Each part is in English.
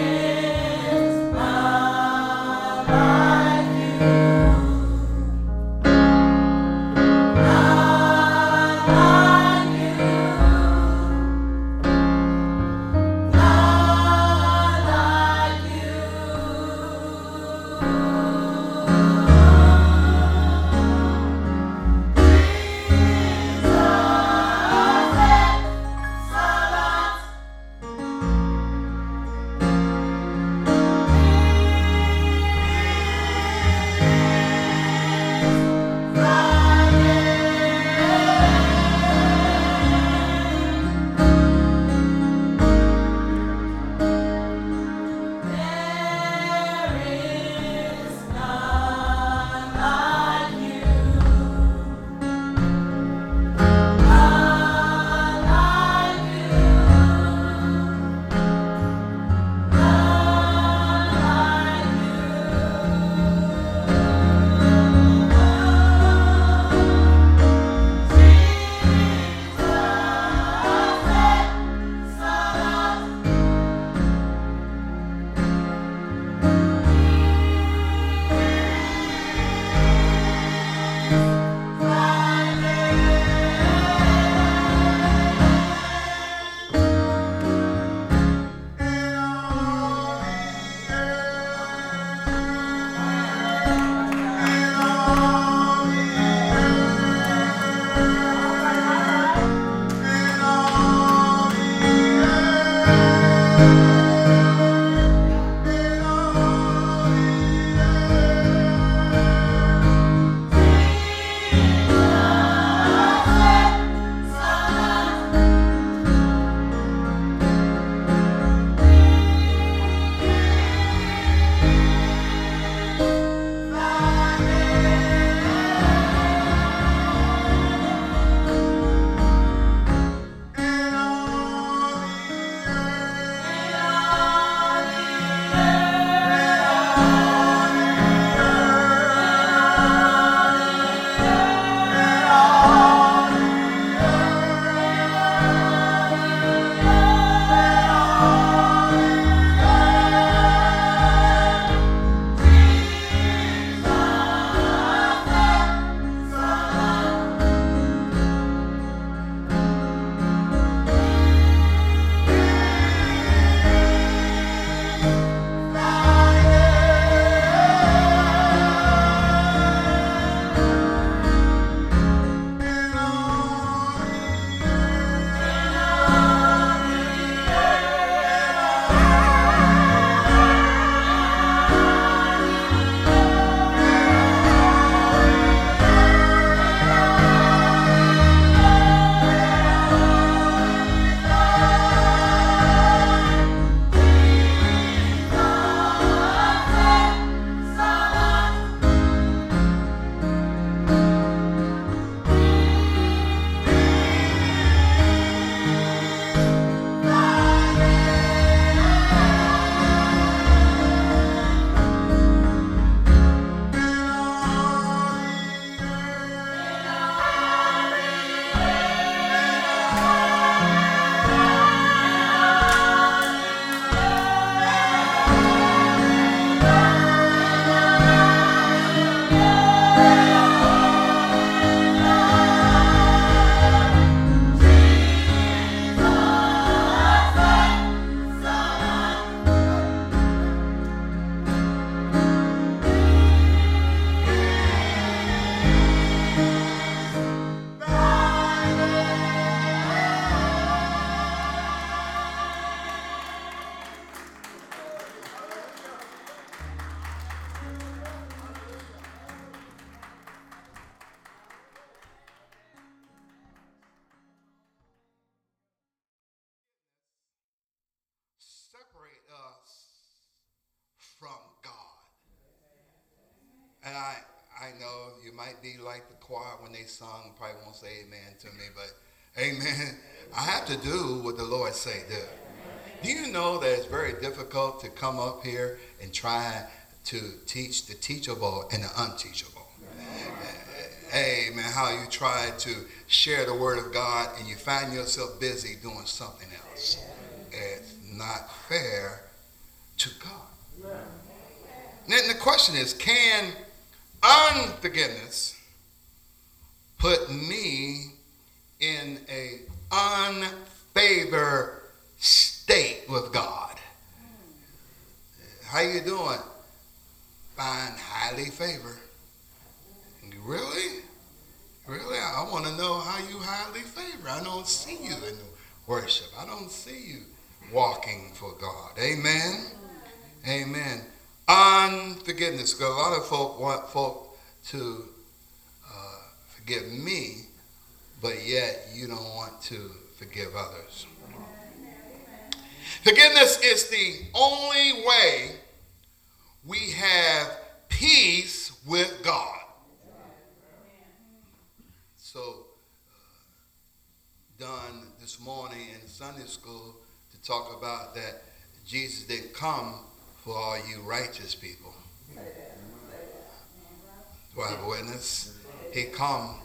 Amen. Like the choir when they sung, probably won't say amen to me, but amen. I have to do what the Lord say do. Do you know that it's very difficult to come up here and try to teach the teachable and the unteachable? Amen. How you try to share the word of God and you find yourself busy doing something else. It's not fair to God. Then the question is can unforgiveness put me in a unfavored state with God? How you doing? Fine, highly favored. Really? Really? I want to know how you highly favor. I don't see you in worship. I don't see you walking for God. Amen. Amen. Unforgiveness. A lot of folk want folk to forgive me, but yet you don't want to forgive others. Forgiveness is the only way we have peace with God. So, uh, done this morning in Sunday school to talk about that Jesus didn't come for all you righteous people. Do I have a witness? He come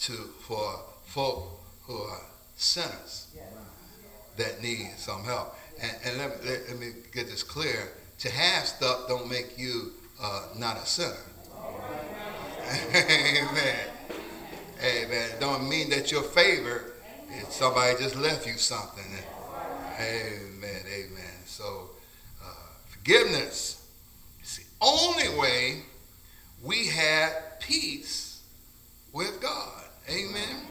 to for folk who are sinners that need some help. And, and let, let, let, me get this clear. To have stuff don't make you uh, not a sinner. Amen. Amen. Don't mean that you're favored if somebody just left you something. Amen. Amen. So uh, forgiveness is the only way we have peace with God. Amen.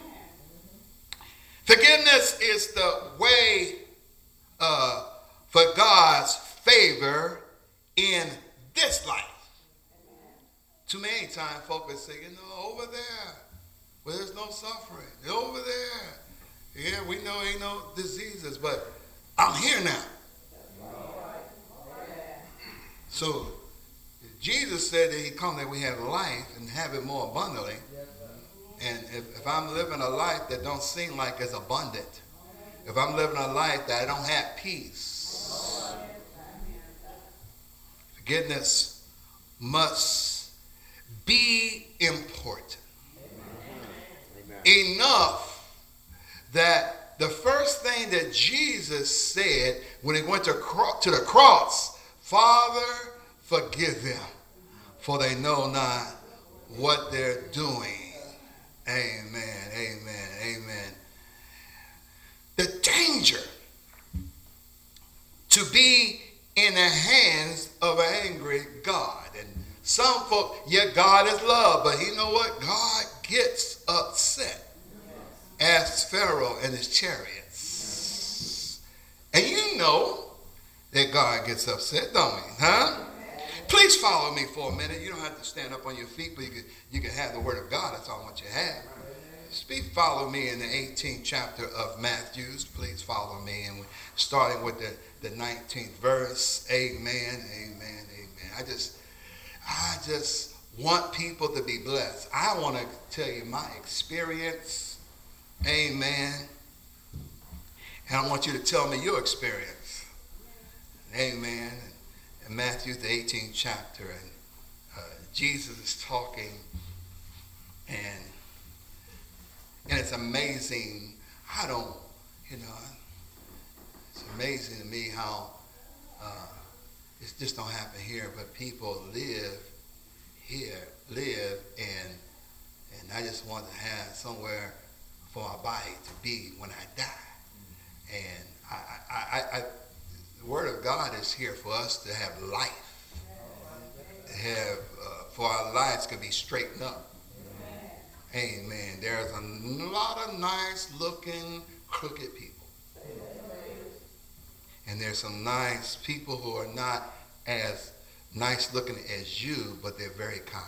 Forgiveness is the way uh, for God's favor in this life. Too many times folks say, you know, over there, where there's no suffering, over there. Yeah, we know ain't no diseases, but I'm here now. So Jesus said that he come that we have life and have it more abundantly. And if, if I'm living a life that don't seem like it's abundant, if I'm living a life that I don't have peace, forgiveness must be important. Enough that the first thing that Jesus said when he went to, to the cross, Father, forgive them, for they know not what they're doing. Amen, amen, amen. The danger to be in the hands of an angry God. And some folk, yeah, God is love, but you know what? God gets upset. Ask Pharaoh and his chariots. And you know that God gets upset, don't he? Huh? Please follow me for a minute. You don't have to stand up on your feet, but you can, you can have the word of God. That's all I want you to have. Speak, follow me in the 18th chapter of Matthew's. Please follow me. And starting with the, the 19th verse. Amen, amen, amen. I just, I just want people to be blessed. I want to tell you my experience. Amen. And I want you to tell me your experience. Amen. In Matthew, the 18th chapter, and uh, Jesus is talking, and and it's amazing. I don't, you know, it's amazing to me how uh, it just don't happen here, but people live here, live, and and I just want to have somewhere for my body to be when I die. And I, I, I, I the Word of God is here for us to have life, to have uh, for our lives to be straightened up. Amen. There's a lot of nice looking crooked people. And there's some nice people who are not as nice looking as you, but they're very kind.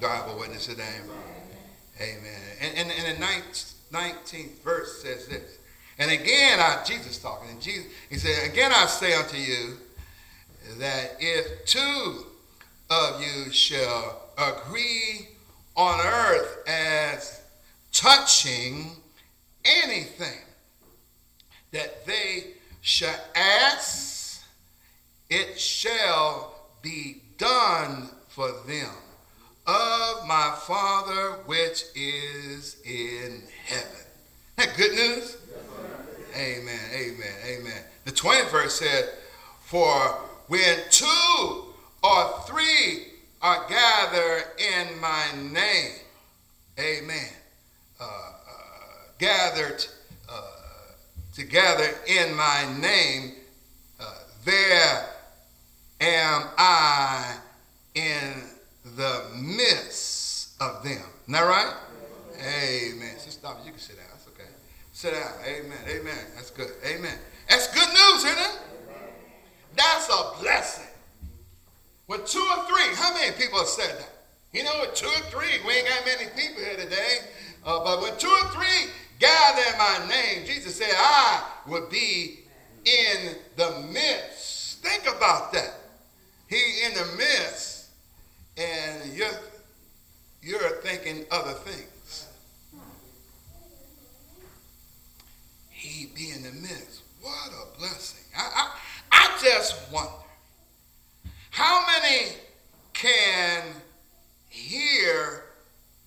Do I have a witness today? Amen. And, and, and the 19th verse says this. And again, I, Jesus talking, and Jesus, he said, Again I say unto you that if two of you shall agree on earth as touching anything that they shall ask, it shall be done for them of my Father which is in heaven. That good news? Amen, amen, amen. The 20th verse said, For when two or three are gathered in my name, amen, uh, uh, gathered uh, together in my name, uh, there am I in the midst of them. Isn't that right? Amen. So stop. You can sit down. Sit down. Amen. Amen. That's good. Amen. That's good news, isn't it? That's a blessing. With two or three, how many people have said that? You know, with two or three, we ain't got many people here today. Uh, but with two or three gather in my name, Jesus said, I would be in the midst. Think about that. He in the midst, and you're, you're thinking other things. He be in the midst. What a blessing. I, I, I just wonder how many can hear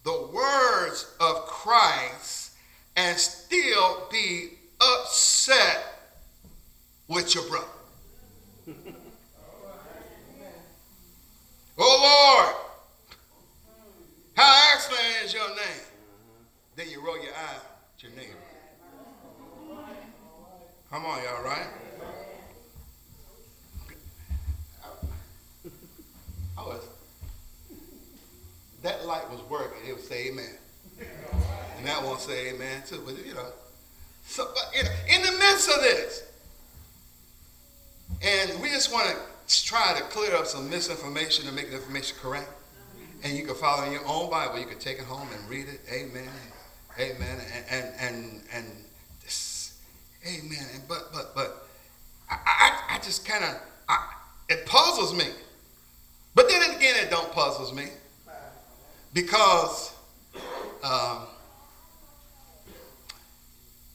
the words of Christ and still be upset with your brother? oh Lord, how excellent is your name. Then you roll your eye at your neighbor. Come on, y'all, right? I was, that light was working. It would say amen. And that one say amen too. But you know, so but in the midst of this, and we just want to try to clear up some misinformation and make the information correct. And you can follow in your own Bible. You can take it home and read it. Amen. Amen. And and and, and amen. And but but but I I, I just kind of it puzzles me. But then again, it don't puzzles me because um,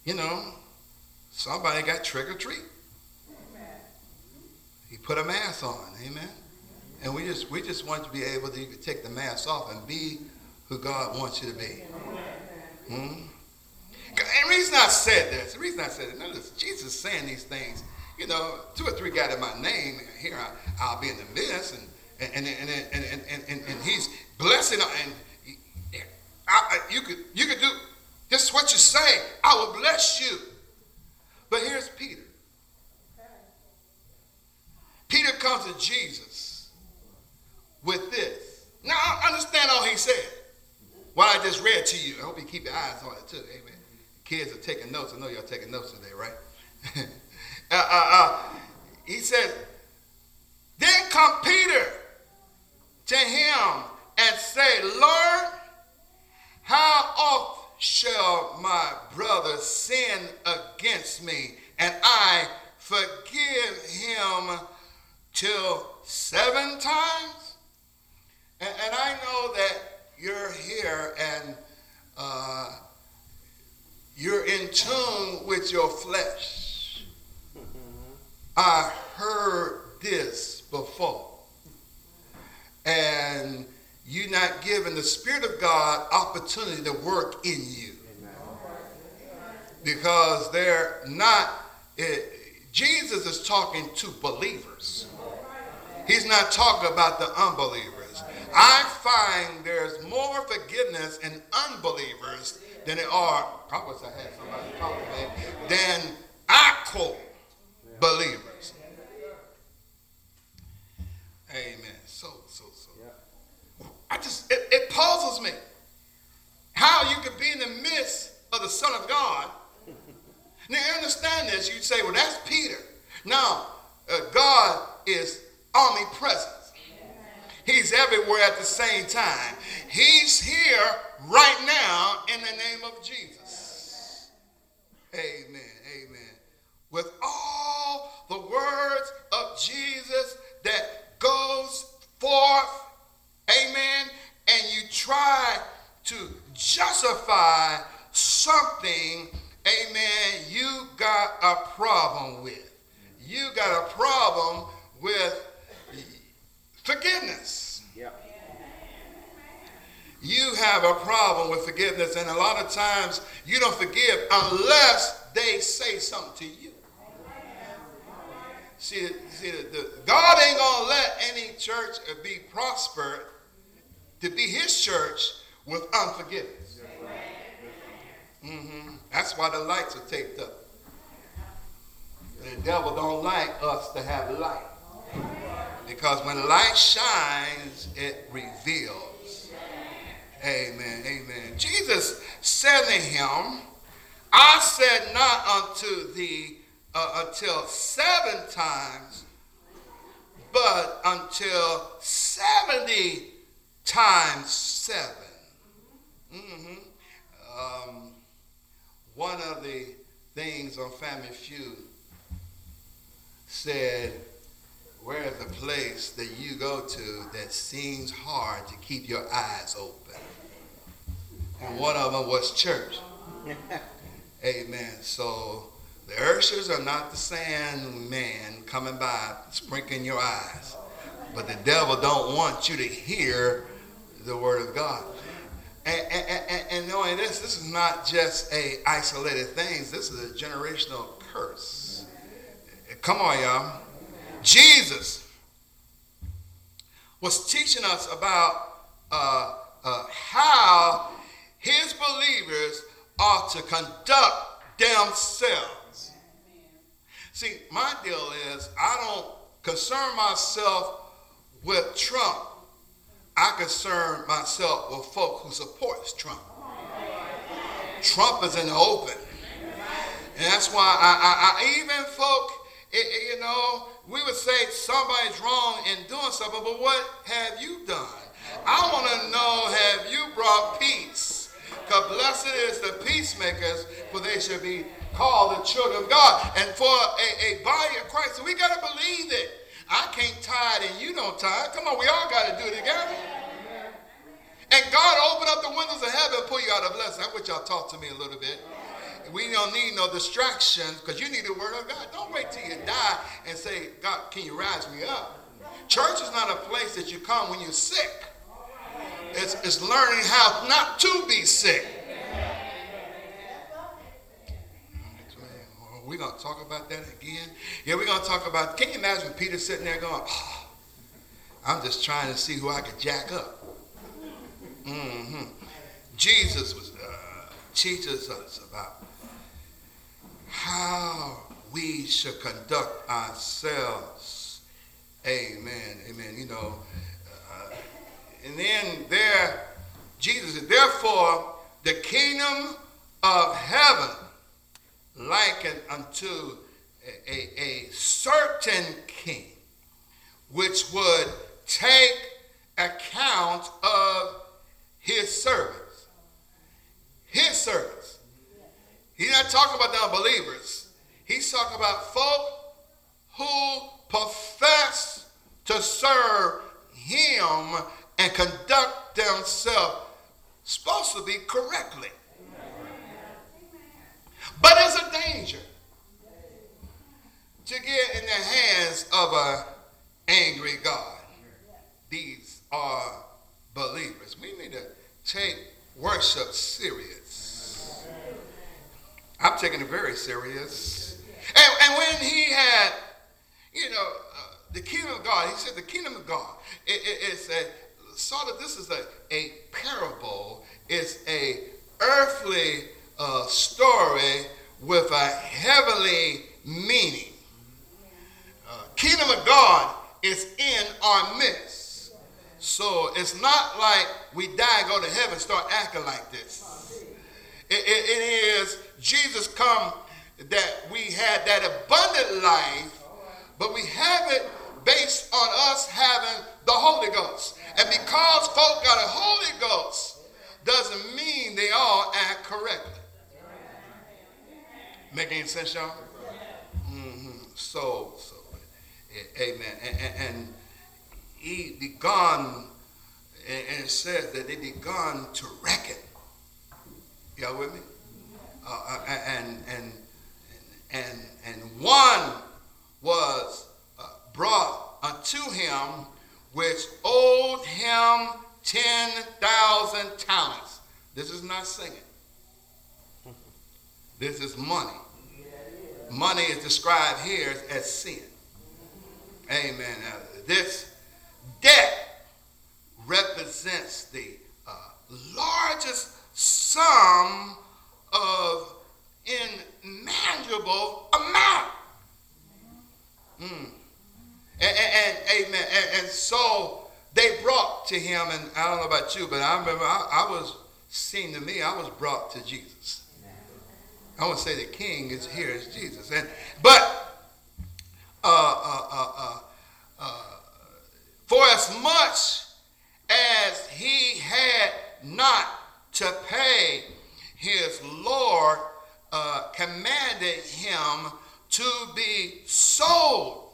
you know somebody got trick or treat. He put a mask on, amen. And we just we just want to be able to take the mask off and be who God wants you to be. Hmm? And the reason I said this, the reason I said it, notice Jesus saying these things, you know, two or three got in my name, here I, will be in the midst, and and and and and, and, and, and he's blessing, uh, and I, you could you could do just what you say. I will bless you. But here's Peter. Peter comes to Jesus with this. Now, I understand all he said. What I just read to you. I hope you keep your eyes on it too. Amen. Kids are taking notes. I know y'all taking notes today, right? uh, uh, uh, he said, Then come Peter to him and say, Lord, how oft shall my brother sin against me and I forgive him till seven times? And, and I know that you're here and uh, you're in tune with your flesh. I heard this before. And you're not giving the Spirit of God opportunity to work in you. Because they're not, it, Jesus is talking to believers. He's not talking about the unbelievers. I find there's more forgiveness in unbelievers than there are, I wish I had somebody talk to me, than actual believers. Amen. So, so, so. I just, it, it puzzles me how you could be in the midst of the Son of God. Now, understand this. You say, well, that's Peter. Now, uh, God is omnipresent. He's everywhere at the same time. He's here right now in the name of Jesus. Amen. Amen. With all the words of Jesus that goes forth, amen, and you try to justify something, amen, you got a problem with. You got a problem with forgiveness. Yep. You have a problem with forgiveness, and a lot of times you don't forgive unless they say something to you. See, see the, God ain't gonna let any church be prospered to be His church with unforgiveness. Mm-hmm. That's why the lights are taped up. The devil don't like us to have light. Because when light shines, it reveals. Amen. Amen. Jesus said to him, I said not unto thee uh, until seven times, but until 70 times seven. Mm-hmm. Um, one of the things on Family Feud said, where is the place that you go to that seems hard to keep your eyes open? And one of them was church. Amen. So the ushers are not the sand man coming by sprinkling your eyes. But the devil don't want you to hear the word of God. And, and, and, and knowing this, this is not just a isolated thing. This is a generational curse. Come on, y'all. Jesus was teaching us about uh, uh, how his believers are to conduct themselves. See, my deal is I don't concern myself with Trump. I concern myself with folk who supports Trump. Trump is in the open. And that's why I, I, I even folk, it, it, you know, we would say somebody's wrong in doing something, but what have you done? I want to know, have you brought peace? Because blessed is the peacemakers, for they shall be called the children of God. And for a, a body of Christ, we got to believe it. I can't tithe and you don't tithe. Come on, we all got to do it together. And God open up the windows of heaven and pull you out of blessing. I want y'all talk to me a little bit. We don't need no distractions because you need the word of God. Don't wait till you die and say, God, can you rise me up? Church is not a place that you come when you're sick. It's, it's learning how not to be sick. We're going to talk about that again. Yeah, we're going to talk about, can you imagine Peter sitting there going, oh, I'm just trying to see who I could jack up. Mm-hmm. Jesus was uh, teaches us about how we should conduct ourselves. Amen. Amen. You know, uh, and then there, Jesus said, therefore, the kingdom of heaven likened unto a, a, a certain king, which would take account of his servants. His servants. He's not talking about the unbelievers. He's talking about folk who profess to serve him and conduct themselves supposed to be correctly. But it's a danger to get in the hands of an angry God. These are believers. We need to take worship serious. I'm taking it very serious. And, and when he had, you know, uh, the kingdom of God, he said the kingdom of God, it, it, a, sort of, this is a, a parable, it's a earthly uh, story with a heavenly meaning. Uh, kingdom of God is in our midst. So it's not like we die and go to heaven start acting like this. It, it, it is Jesus come that we had that abundant life, but we have it based on us having the Holy Ghost. And because folk got a Holy Ghost, doesn't mean they all act correctly. Make any sense, y'all? Mm-hmm. So, so, amen. And, and, and he begun, and it says that they begun to reckon. Y'all with me? Uh, and, and, and, and one was uh, brought unto him which owed him 10,000 talents. This is not singing. This is money. Money is described here as sin. Amen. Now, this debt represents the uh, largest sum of imaginable amount. Mm. And, and, and, amen. And, and, so they brought to him, and I don't know about you, but I remember I, I was, seen to me, I was brought to Jesus. I want to say the king is here is Jesus. And but uh, uh, uh, uh, uh for as much as he had not to pay, his Lord uh, commanded him to be sold,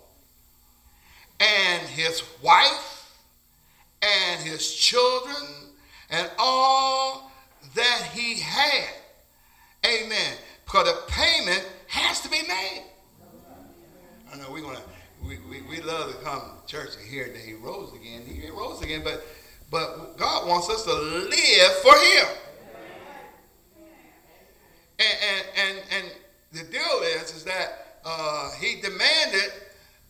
and his wife, and his children, and all that he had. Amen because the payment has to be made. I know we're gonna we, we, we love to come to church and hear that he rose again. He rose again, but but God wants us to live for him. And and and, the deal is is that uh, he demanded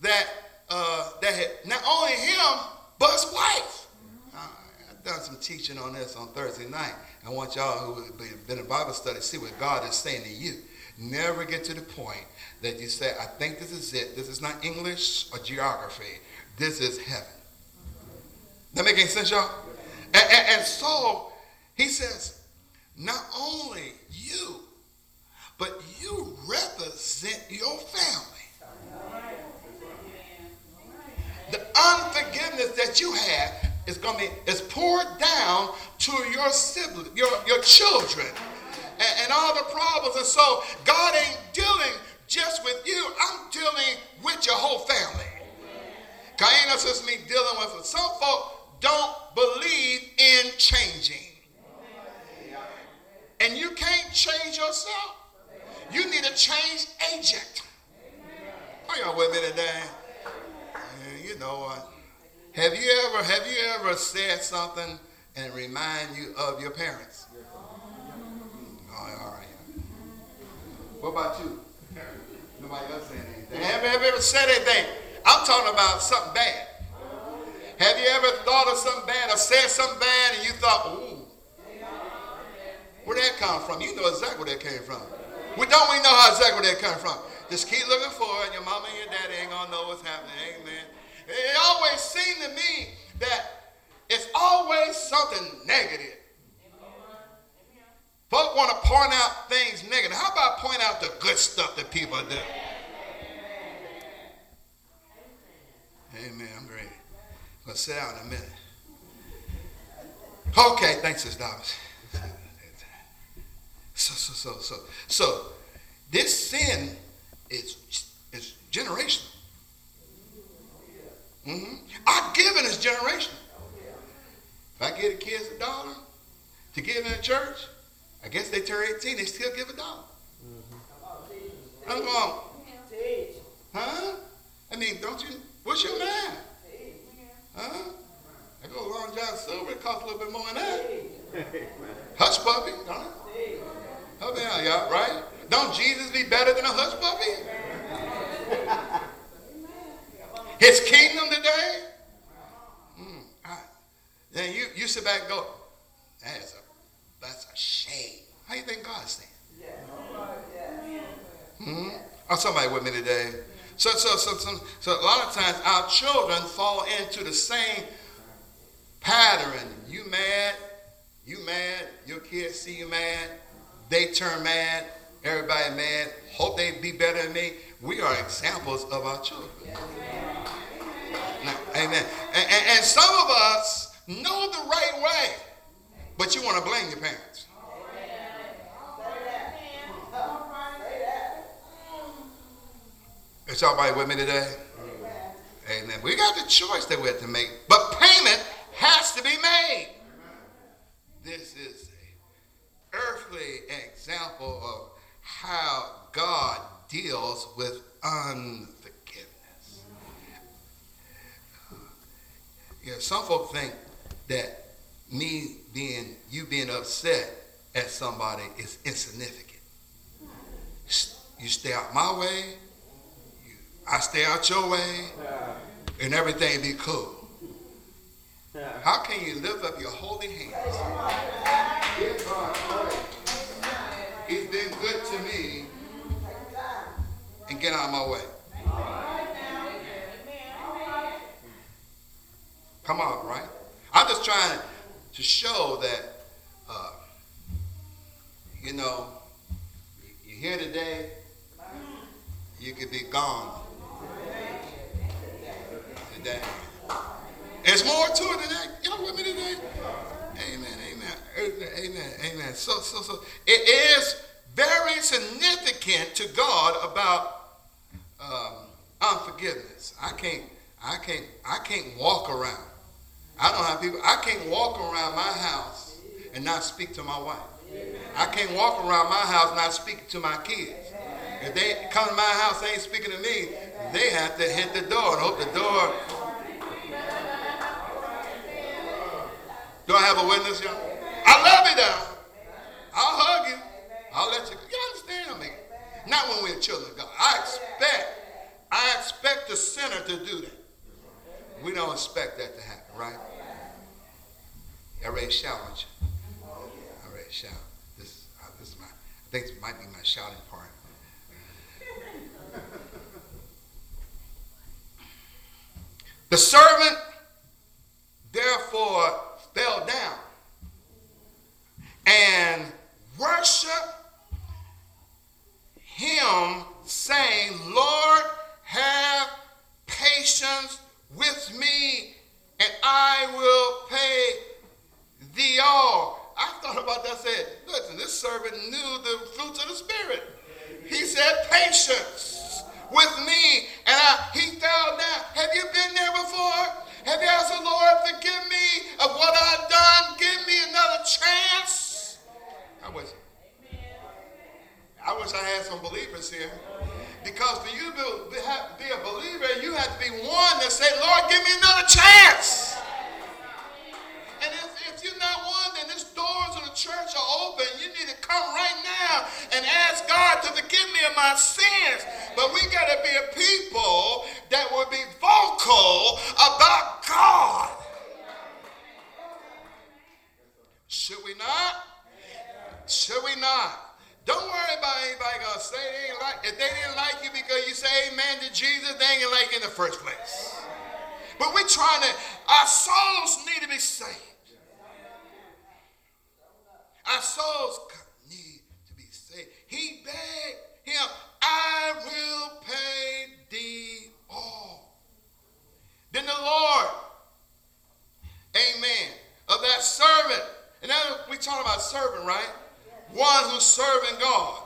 that uh, that not only him but his wife. Uh, I've done some teaching on this on Thursday night. I want y'all who have been in Bible study see what God is saying to you. Never get to the point that you say, I think this is it. This is not English or geography. This is heaven. That make any sense, y'all? And, and, and so he says, not only you, but you represent your family. The unforgiveness that you have is going to be is poured down to your siblings, your, your children, and, and all the problems. And so God ain't dealing just with you. I'm dealing with your whole family. God just me dealing with it. Some folk don't believe in changing. And you can't change yourself. You need a change agent. Are y'all with me today? Yeah, you know what? Have you ever have you ever said something and remind you of your parents? Oh, all right. What about you? Nobody else saying anything. Have you ever said anything? I'm talking about something bad. Have you ever thought of something bad or said something bad and you thought, ooh, where'd that come from? You know exactly where that came from. We don't we know how exactly where that coming from. Just keep looking for it. Your mama and your daddy ain't gonna know what's happening. Amen. It always seemed to me that it's always something negative. Folk want to point out things negative. How about point out the good stuff that people do? Amen. I'm ready. I'm going sit down in a minute. Okay, thanks, Sister Dobbs. So, so, so, so, so, this sin is, is generational. Mm-hmm. Our giving is generational. If I give the kids a dollar to give in a church, I guess they turn 18, they still give a dollar. Mm-hmm. I'm going, huh? I mean, don't you, what's your man? Huh? I go Long John Silver, it costs a little bit more than that. Hush puppy, don't it? Help me out, y'all, right? Don't Jesus be better than a hush puppy? His kingdom today? Mm, then you, you sit back and go, that is a, that's a shame. How you think God's saying? Hmm? Oh, somebody with me today. So, so, so, so, so a lot of times our children fall into the same pattern. You mad, you mad, your kids see you mad, they turn mad, everybody mad, hope they be better than me. We are examples of our children. Now, amen. And, and, and some of us know the right way, but you want to blame your parents. Is y'all with me today? Amen. We got the choice that we have to make, but payment has to be made. This is earthly example of how God deals with unforgiveness. You know, some folks think that me being, you being upset at somebody is insignificant. You stay out my way, I stay out your way, and everything be cool. How can you lift up your holy hands? He's been good to me and get out of my way. Come on, right? I'm just trying to show that, uh, you know, you're here today, you could be gone today. There's more to it than that. Y'all with me today? Amen, amen, amen, amen. So, so, so it is very significant to God about um, unforgiveness. I can't, I can't, I can't walk around. I don't have people. I can't walk around my house and not speak to my wife. I can't walk around my house not speak to my kids. If they come to my house, they ain't speaking to me. They have to hit the door and hope the door. Do I have a witness, y'all? I love you, though. I'll hug you. I'll let you. You understand me? Not when we're children God. I expect, I expect the sinner to do that. We don't expect that to happen, right? Shout, aren't you? All right, shout. This, uh, this is my, I think this might be my shouting part. the servant, therefore, fell down and worshiped him, saying, Lord, have patience with me, and I will pay thee all. I thought about that. I said, listen, this servant knew the fruits of the Spirit. He said, patience with me, and I, he fell down. Have you been there before? Have you asked the Lord, forgive me of what I've done? Give me another chance. I wish, I wish I had some believers here. Because for you to be a believer, you have to be one that say, Lord, give me another chance. And if, if you're not church are open. You need to come right now and ask God to forgive me of my sins. But we got to be a people that will be vocal about God. Should we not? Should we not? Don't worry about anybody say they ain't like if they didn't like you because you say amen to Jesus, they ain't like you in the first place. But we're trying to, our souls need to be saved. Our souls need to be saved. He begged him, I will pay thee all. Then the Lord, amen, of that servant, and now we talk about servant, right? One who's serving God,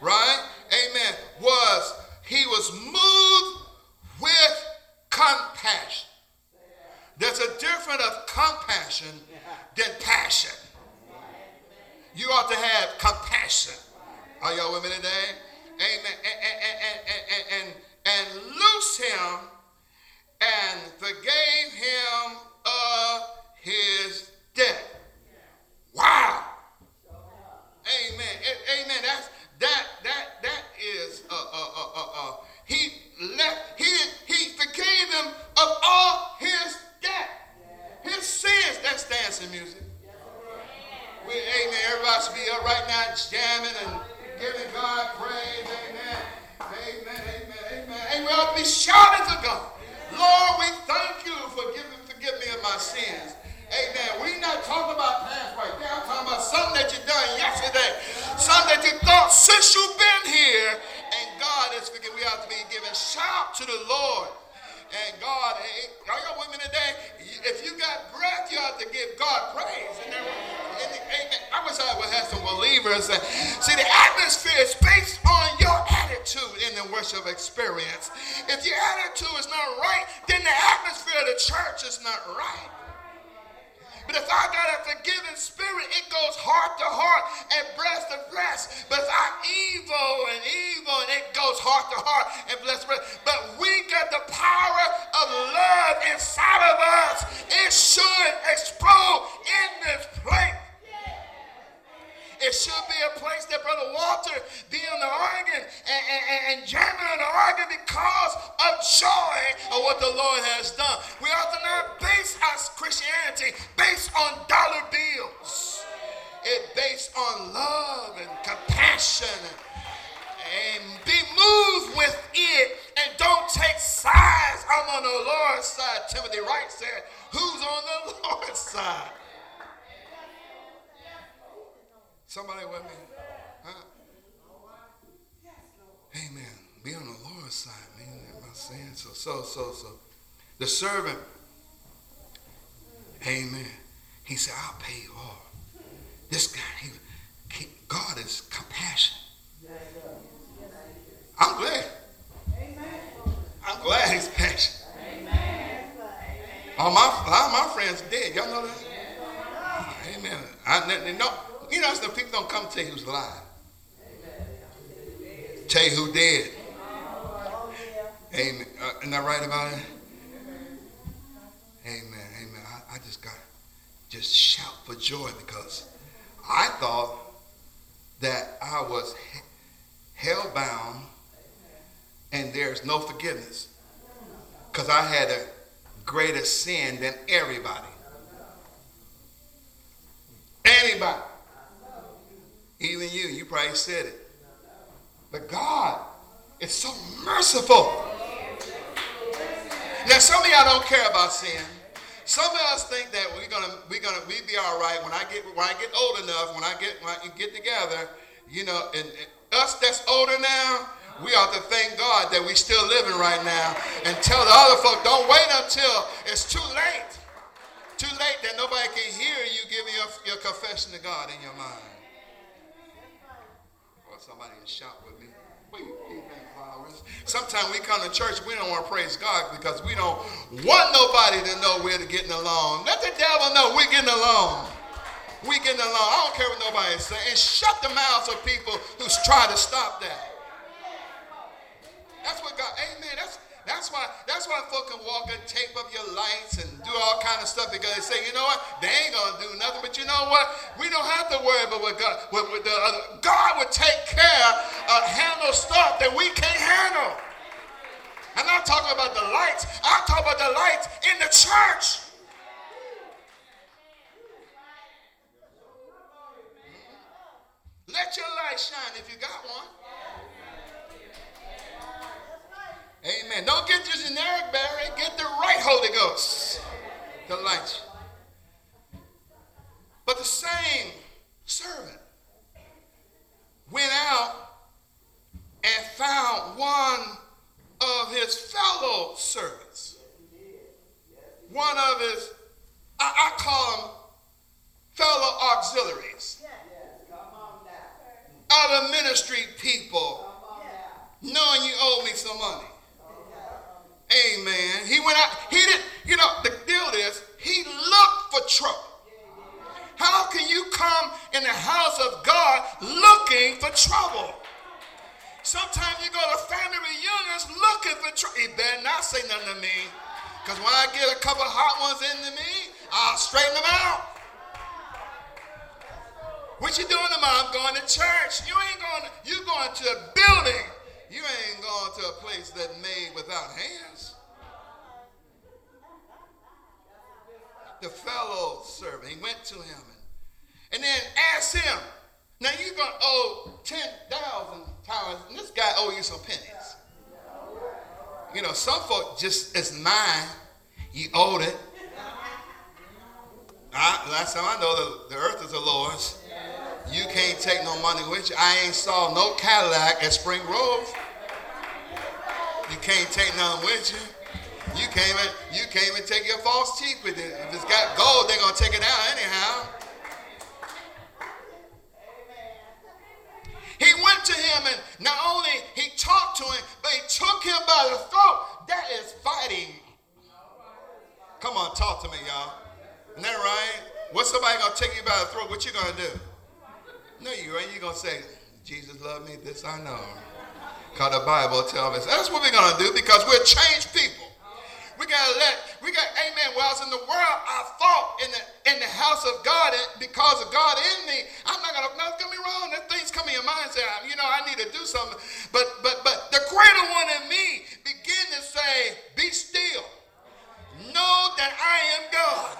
right? Amen. Was he was moved with compassion. There's a difference of compassion than passion. You ought to have compassion. Are y'all with me today? Amen. And, and, and, and, and loose him and forgave him of his debt. Wow. Amen. Amen. That's that that that is uh uh uh uh, uh. he left he he forgave him of all his debt. His sins. That's dancing music. We, amen. Everybody should be up right now jamming and giving God praise. Amen. Amen. Amen. Amen. And we ought to be shouting to God. Lord, we thank you for giving forgive me of my sins. Amen. We're not talking about past right now. I'm talking about something that you done yesterday. Something that you thought since you've been here. And God is forgiven. We have to be giving shout to the Lord. And God, are y'all with me today? If you got breath, you have to give God praise. And I wish I would have some believers. See, the atmosphere is based on your attitude in the worship experience. If your attitude is not right, then the atmosphere of the church is not right. But if I got a forgiving spirit, it goes heart to heart and breast to breast. But if I'm evil and evil, and it goes heart to heart and breast to breast. But we got the power of love inside of us. It should explode in this place. It should be a place that Brother Walter be on the organ and, and, and jamming on the organ because of joy of what the Lord has done. We ought to not base our Christianity based on dollar bills. It based on love and compassion and be moved with it and don't take sides. I'm on the Lord's side. Timothy Wright said, Who's on the Lord's side? Somebody with me? Huh? Amen. Be on the Lord's side, man. Am I saying so? So, so, so. The servant, amen. He said, I'll pay you all. This guy, he, he, God is compassion. I'm glad. I'm glad he's passionate. Amen. All my, all my friends dead. Y'all know that? Amen. I, don't know, you know, the people don't come tell you who's alive. Tell you who dead. Amen. Uh, isn't that right about it? Amen. Amen. I, I just got just shout for joy because I thought that I was hell bound and there's no forgiveness because I had a greater sin than everybody. Anybody. Even you, you probably said it. But God is so merciful. Now, some of y'all don't care about sin. Some of us think that we're gonna we're gonna we be all right when I get when I get old enough, when I get when I get together, you know, and, and us that's older now, we ought to thank God that we still living right now and tell the other folk, don't wait until it's too late. Too late that nobody can hear you giving your, your confession to God in your mind somebody and shout with me. Sometimes we come to church, we don't want to praise God because we don't want nobody to know we're getting along. Let the devil know we're getting along. We're getting along. I don't care what nobody is saying. Shut the mouths of people who's trying to stop that. That's what God, amen. That's that's why that's why folk can walk and tape up your lights and do all kind of stuff because they say, you know what, they ain't gonna do nothing. But you know what? We don't have to worry about what God. What, what the, uh, God would take care of handle stuff that we can't handle. I'm not talking about the lights. I'm talking about the lights in the church. Let your light shine if you got one. Amen. Don't get your generic Barry. Get the right Holy Ghost. The light. But the same servant went out and found one of his fellow servants. One of his, I, I call them fellow auxiliaries. Other ministry people knowing you owe me some money. Amen. He went out, he didn't, you know, the deal is he looked for trouble. How can you come in the house of God looking for trouble? Sometimes you go to family reunions looking for trouble. He better not say nothing to me. Because when I get a couple hot ones into me, I'll straighten them out. What you doing tomorrow? I'm going to church. You ain't going to, you going to a building you ain't going to a place that made without hands. The fellow servant, he went to him and, and then asked him, now you're going to owe 10,000 talents, and this guy owe you some pennies. You know, some folk just, it's mine. You owed it. I, last time I know, the, the earth is the Lord's. You can't take no money with you. I ain't saw no Cadillac at Spring Grove. You can't take none with you. You can't even, you can't even take your false teeth with it. If it's got gold, they're gonna take it out anyhow. He went to him and not only he talked to him, but he took him by the throat. That is fighting. Come on, talk to me, y'all. Isn't that right? What's somebody gonna take you by the throat? What you gonna do? No, you ain't. You gonna say, Jesus loved me. This I know. Cause the Bible tells us. That's what we're gonna do because we're changed people. We gotta let, we got, amen. Was in the world, I fought in the in the house of God and because of God in me. I'm not gonna, no, get me wrong. There's things come in your mind say, you know, I need to do something. But but but the greater one in me begin to say, be still. Know that I am God.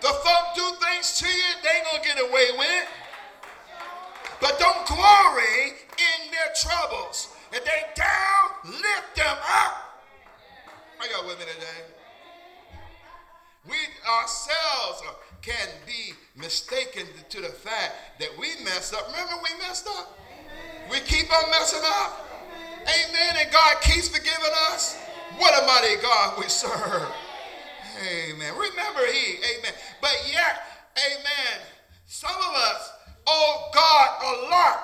The folk do things to you, they ain't gonna get away with it. But don't glory in their troubles. If they down, lift them up. Are y'all with me today? We ourselves can be mistaken to the fact that we messed up. Remember, we messed up. We keep on messing up. Amen. And God keeps forgiving us. What a mighty God we serve. Amen. Remember, He. Amen. But yet, Amen. Some of us owe God a lot.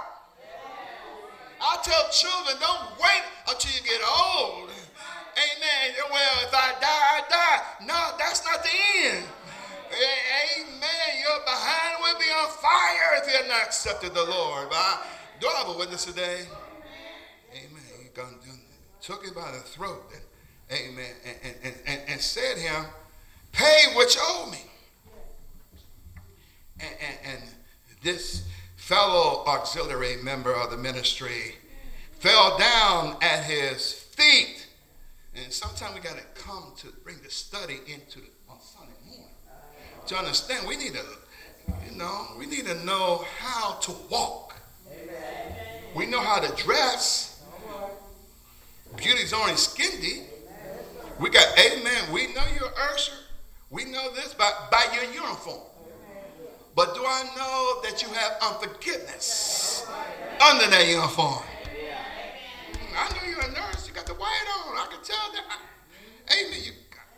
I tell children, don't wait until you get old Amen. Well, if I die, I die. No, that's not the end. Amen. Your behind will be on fire if you're not accepted the Lord. But I, do I have a witness today? Amen. He took him by the throat. And, amen. And, and, and, and said him, pay what you owe me. And, and, and this fellow auxiliary member of the ministry fell down at his feet and sometimes we got to come to bring the study into the, on Sunday morning to understand. We need to, you know, we need to know how to walk. Amen. We know how to dress. Beauty's only skin deep. We got, amen. We know you're usher. We know this by, by your uniform. But do I know that you have unforgiveness under that uniform? Mm, I know you're a nurse. You got the white on. I can tell that. I, amen. You,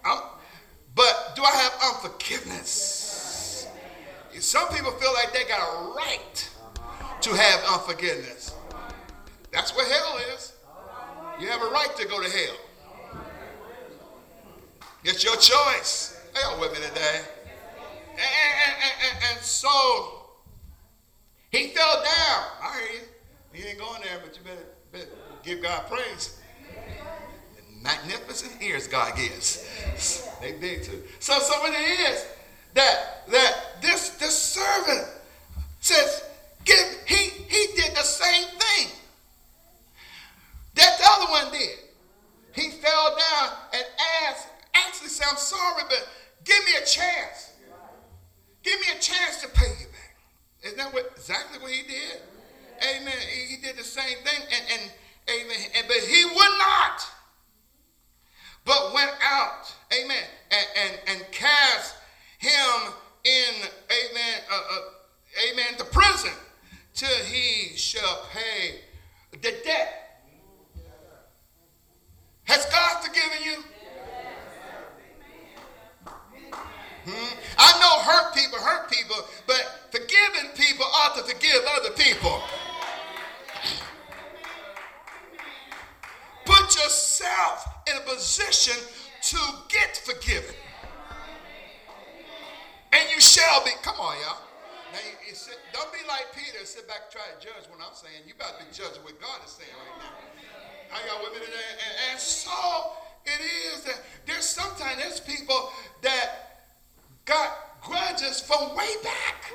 I'm, but do I have unforgiveness? Some people feel like they got a right to have unforgiveness. That's where hell is. You have a right to go to hell. It's your choice. Hey, y'all with me today? And, and, and, and, so he fell down. I hear you. He ain't going there, but you better, better Give God praise. Magnificent ears God gives. They big too. So, so what it is that that this this servant says, give he he did the same thing that the other one did. He fell down and asked, actually said, I'm sorry, but give me a chance. Give me a chance to pay you back. Isn't that what exactly what he did? Amen. He, he did the same thing. And and Amen. And, but he would not, but went out, amen, and, and, and cast him in, amen, uh, uh, amen, the prison till he shall pay the debt. Has God forgiven you? Hmm? I know hurt people hurt people, but forgiving people ought to forgive other people. Put yourself in a position to get forgiven. And you shall be. Come on, y'all. Now, you, you sit, don't be like Peter sit back and try to judge what I'm saying. You about to be judging what God is saying right now. Are y'all with me today? And, and so it is that there's sometimes there's people that got grudges from way back.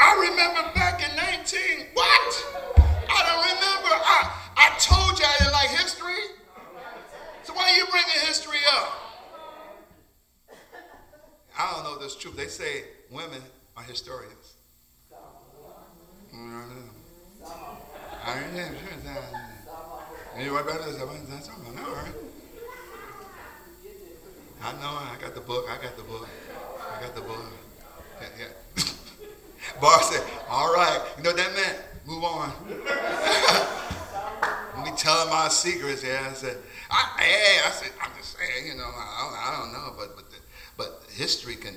I remember back in 19, what? I don't remember. I, I told you I didn't like history. So why are you bringing history up? I don't know if that's true. They say women are historians. I don't know. I don't know. Anyway, brothers, that's all right. I know. I got the book. I got the book. I got the book. Yeah, yeah. Bar said, all right. You know what that meant? Move on. Let me tell him my secrets. Yeah, I said, I, hey, I said, I'm just saying, you know, I, I don't know, but but the, but history can,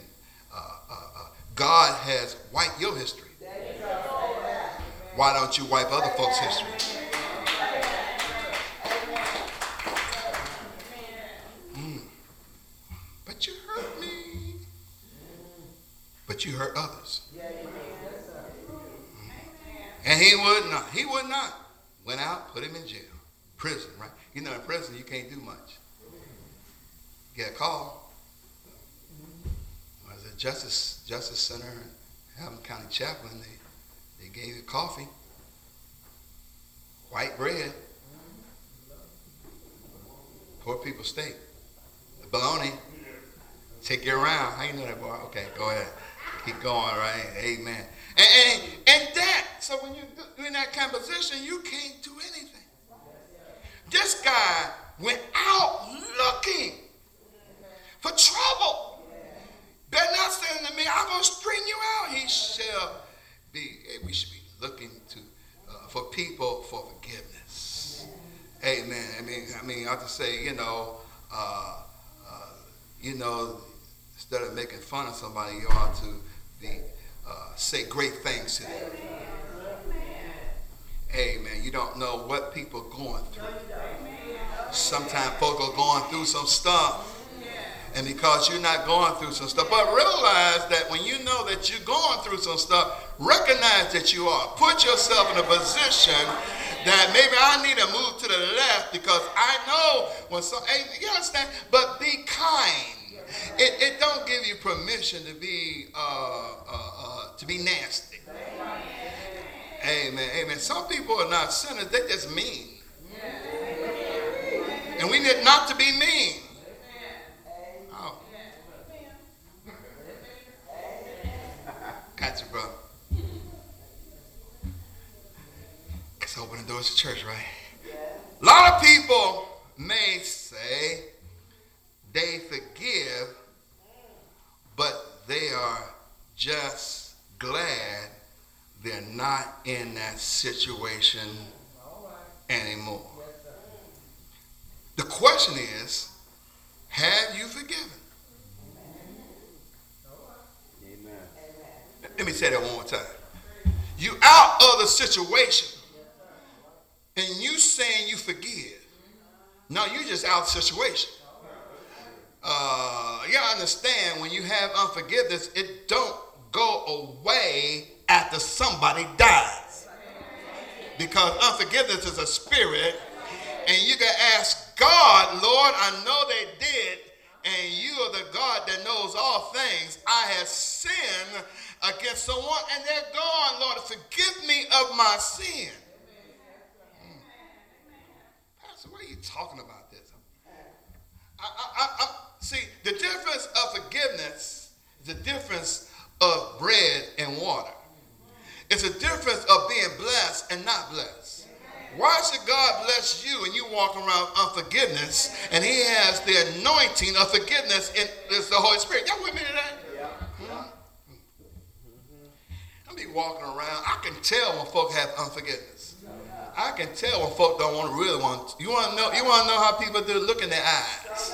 uh, uh, uh, God has wiped your history. Why don't you wipe other folks' history? Mm. But you hurt me. But you hurt others. And he would not. He would not. Went out, put him in jail. Prison, right? You know, in prison, you can't do much. Get a call. Was it Justice Justice Center, and Hamilton County Chaplain? They they gave you coffee, white bread, poor people steak, bologna. Take you around. How you know that, boy? Okay, go ahead. Keep going, right? Amen. And, and, and that, so when you're in that kind of position, you can't do anything. This guy went out looking for trouble. Better not saying to me, I'm going to string you out. He shall be, we should be looking to uh, for people for forgiveness. Amen. I mean, I mean, I have to say, you know, uh, uh, you know, instead of making fun of somebody, you ought to be uh, say great things to them. Amen. You don't know what people are going through. Sometimes folk are going through some stuff. And because you're not going through some stuff, but realize that when you know that you're going through some stuff, recognize that you are. Put yourself in a position that maybe I need to move to the left because I know when some, you understand? But be kind. It, it don't give you permission to be uh, uh, uh, to be nasty. Amen. Amen. Some people are not sinners; they just mean. And we need not to be mean. Oh. Got you, bro. Let's open the doors to church, right? A lot of people may say they forgive, but they are just glad they're not in that situation anymore. The question is, have you forgiven? Amen. Let me say that one more time. You out of the situation, and you saying you forgive. No, you just out of the situation. Uh, you understand when you have unforgiveness, it don't go away after somebody dies. Because unforgiveness is a spirit, and you can ask God, Lord, I know they did, and you are the God that knows all things. I have sinned against someone, and they're gone. Lord, forgive me of my sin. Hmm. Pastor, what are you talking about this? I, I, I, see, the difference of forgiveness is the difference of bread and water. It's a difference of being blessed and not blessed. Why should God bless you and you walk around unforgiveness and He has the anointing of forgiveness in the Holy Spirit? Y'all with me today? Yeah. I be walking around. I can tell when folk have unforgiveness. I can tell when folk don't want to really want. To. You want to know? You want to know how people do? Look in their eyes.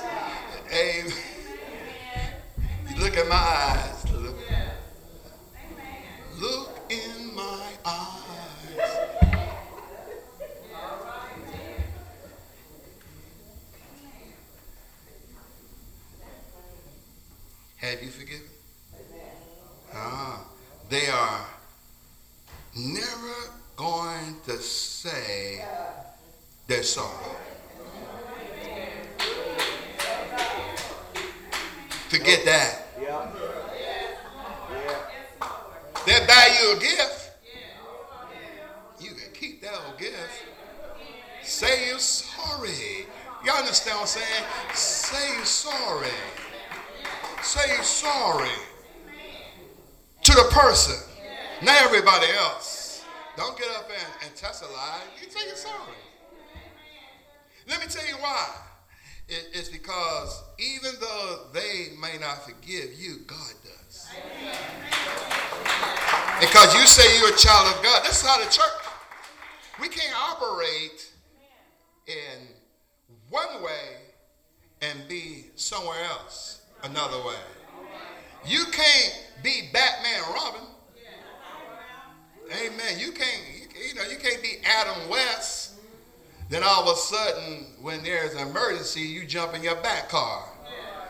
Amen. You look at my eyes. Look, look in my eyes. Have you forgiven? Ah, they are never going to say they're sorry. Forget that. Yeah. They'll buy you a gift. You can keep that old gift. Say you're sorry. Y'all understand what I'm saying? Say you're sorry. Say you're sorry to the person, not everybody else. Don't get up and, and testify. You say you're sorry. Let me tell you why. It, it's because even though they may not forgive you, God does. Because you say you're a child of God. This is how the church. We can't operate in one way and be somewhere else another way. You can't be Batman Robin. Amen. You can't. You know, you can't be Adam West. Then all of a sudden, when there's an emergency, you jump in your back car.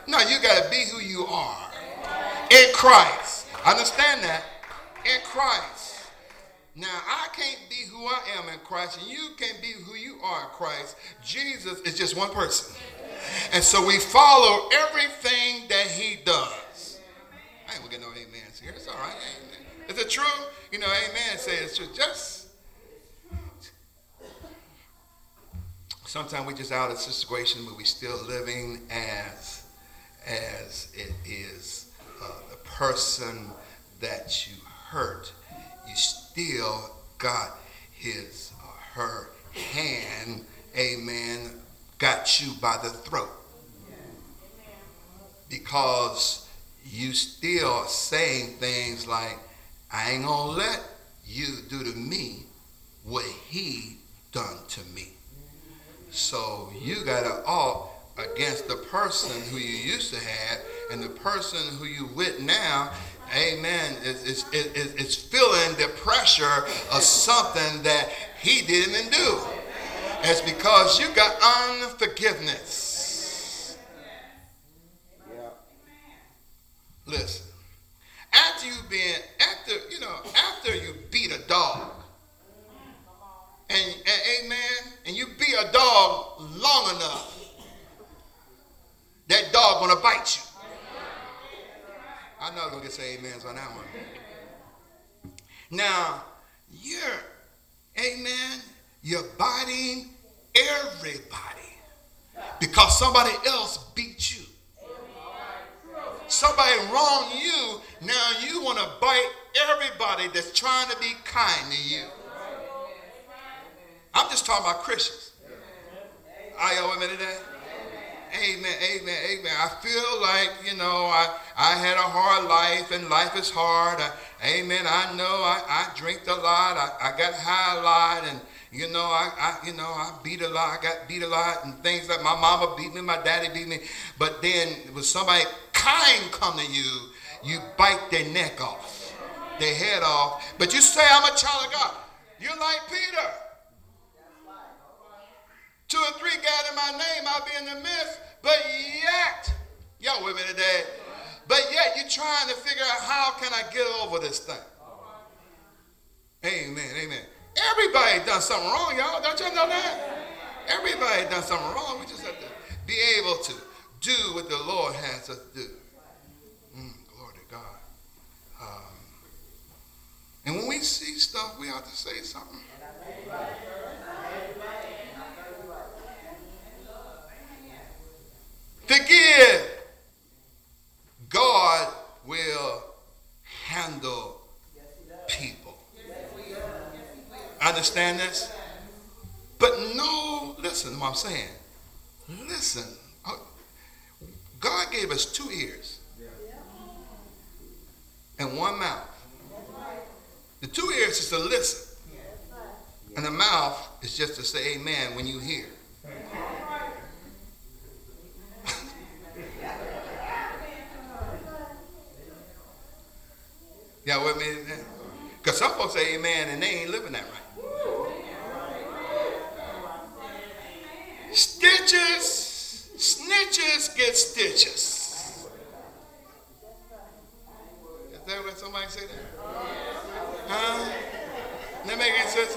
No, you got to be who you are in Christ. Understand that? In Christ. Now, I can't be who I am in Christ, and you can't be who you are in Christ. Jesus is just one person. And so we follow everything that he does. I ain't gonna get no amens here. It's all right. Amen. Is it true? You know, amen. Say it's true. Just sometimes we just out of situation where we still living as as it is uh, the person that you hurt. You still got his or her hand, amen, got you by the throat. Because you still saying things like, I ain't gonna let you do to me what he done to me. So you gotta all against the person who you used to have and the person who you with now amen is, is, is, is feeling the pressure of something that he didn't even do. It's because you got unforgiveness. Listen after you've been after you know after you beat a dog and, and amen and you be a dog long enough that dog gonna bite you. I know I'm gonna get say amens on that one. Now, you're, amen, you're biting everybody because somebody else beat you. Somebody wronged you, now you want to bite everybody that's trying to be kind to you. I'm just talking about Christians. Are y'all with me today? Amen, amen, amen. I feel like, you know, I, I had a hard life and life is hard. I, amen. I know I, I drink a lot. I, I got high a lot and, you know, I, I, you know, I beat a lot. I got beat a lot and things like my mama beat me, my daddy beat me. But then when somebody kind come to you, you bite their neck off, their head off. But you say, I'm a child of God. You're like Peter. Two or three gather my name, I'll be in the midst. But yet, y'all with me today? But yet you're trying to figure out how can I get over this thing. Amen, amen. Everybody done something wrong, y'all. Don't you know that? Everybody done something wrong. We just have to be able to do what the Lord has us do. Mm, glory to God. Um, and when we see stuff, we have to say something. Forgive. God will handle people. Understand this? But no, listen to what I'm saying. Listen. God gave us two ears and one mouth. The two ears is to listen, and the mouth is just to say amen when you hear. Y'all with me? Because some folks say amen and they ain't living that right. Stitches, snitches get stitches. Is that what somebody say that? Huh? That make any sense?